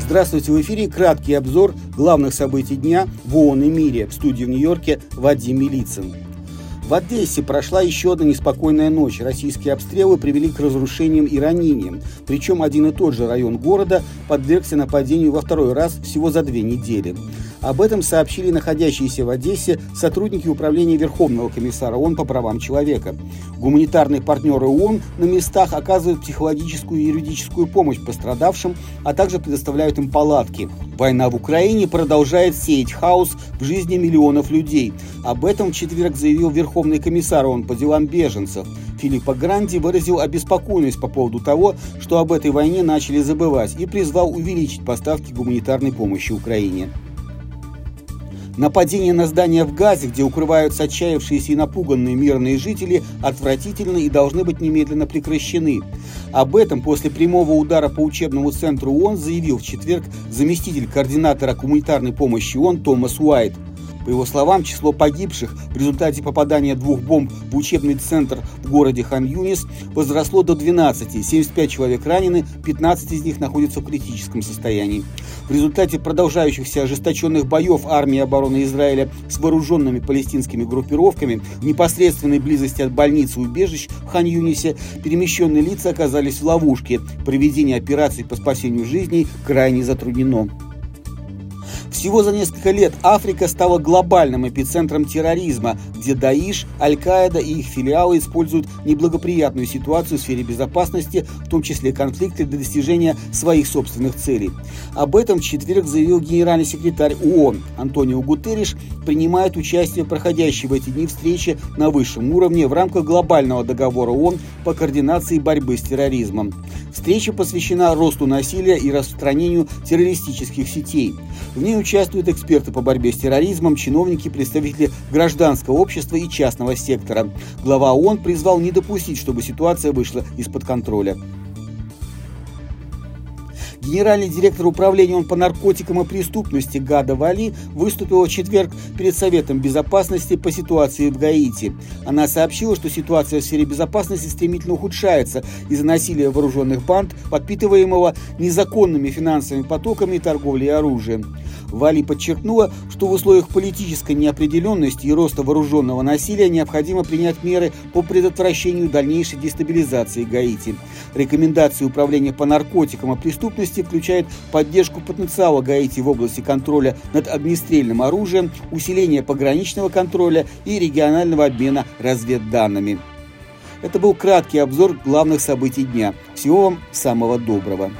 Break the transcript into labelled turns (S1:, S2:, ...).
S1: Здравствуйте, в эфире краткий обзор главных событий дня в ООН и мире. В студии в Нью-Йорке Вадим Милицын. В Одессе прошла еще одна неспокойная ночь. Российские обстрелы привели к разрушениям и ранениям. Причем один и тот же район города подвергся нападению во второй раз всего за две недели. Об этом сообщили находящиеся в Одессе сотрудники Управления Верховного комиссара ООН по правам человека. Гуманитарные партнеры ООН на местах оказывают психологическую и юридическую помощь пострадавшим, а также предоставляют им палатки. Война в Украине продолжает сеять хаос в жизни миллионов людей. Об этом в четверг заявил Верховный комиссар ООН по делам беженцев. Филиппо Гранди выразил обеспокоенность по поводу того, что об этой войне начали забывать и призвал увеличить поставки гуманитарной помощи Украине. Нападения на здания в Газе, где укрываются отчаявшиеся и напуганные мирные жители, отвратительны и должны быть немедленно прекращены. Об этом после прямого удара по учебному центру ООН заявил в четверг заместитель координатора гуманитарной помощи ООН Томас Уайт. По его словам, число погибших в результате попадания двух бомб в учебный центр в городе Хан-Юнис возросло до 12. 75 человек ранены, 15 из них находятся в критическом состоянии. В результате продолжающихся ожесточенных боев армии обороны Израиля с вооруженными палестинскими группировками в непосредственной близости от больницы и убежищ в Хан-Юнисе перемещенные лица оказались в ловушке. Проведение операций по спасению жизней крайне затруднено. Всего за несколько лет Африка стала глобальным эпицентром терроризма, где Даиш, Аль-Каида и их филиалы используют неблагоприятную ситуацию в сфере безопасности, в том числе конфликты для достижения своих собственных целей. Об этом в четверг заявил генеральный секретарь ООН Антонио Гутерриш, принимает участие в проходящей в эти дни встрече на высшем уровне в рамках глобального договора ООН по координации борьбы с терроризмом. Встреча посвящена росту насилия и распространению террористических сетей. В ней участвуют эксперты по борьбе с терроризмом, чиновники, представители гражданского общества и частного сектора. Глава ООН призвал не допустить, чтобы ситуация вышла из-под контроля. Генеральный директор управления ООН по наркотикам и преступности Гада Вали выступила в четверг перед Советом безопасности по ситуации в Гаити. Она сообщила, что ситуация в сфере безопасности стремительно ухудшается из-за насилия вооруженных банд, подпитываемого незаконными финансовыми потоками и торговлей оружием. Вали подчеркнула, что в условиях политической неопределенности и роста вооруженного насилия необходимо принять меры по предотвращению дальнейшей дестабилизации Гаити. Рекомендации Управления по наркотикам и преступности включают поддержку потенциала Гаити в области контроля над огнестрельным оружием, усиление пограничного контроля и регионального обмена разведданными. Это был краткий обзор главных событий дня. Всего вам самого доброго.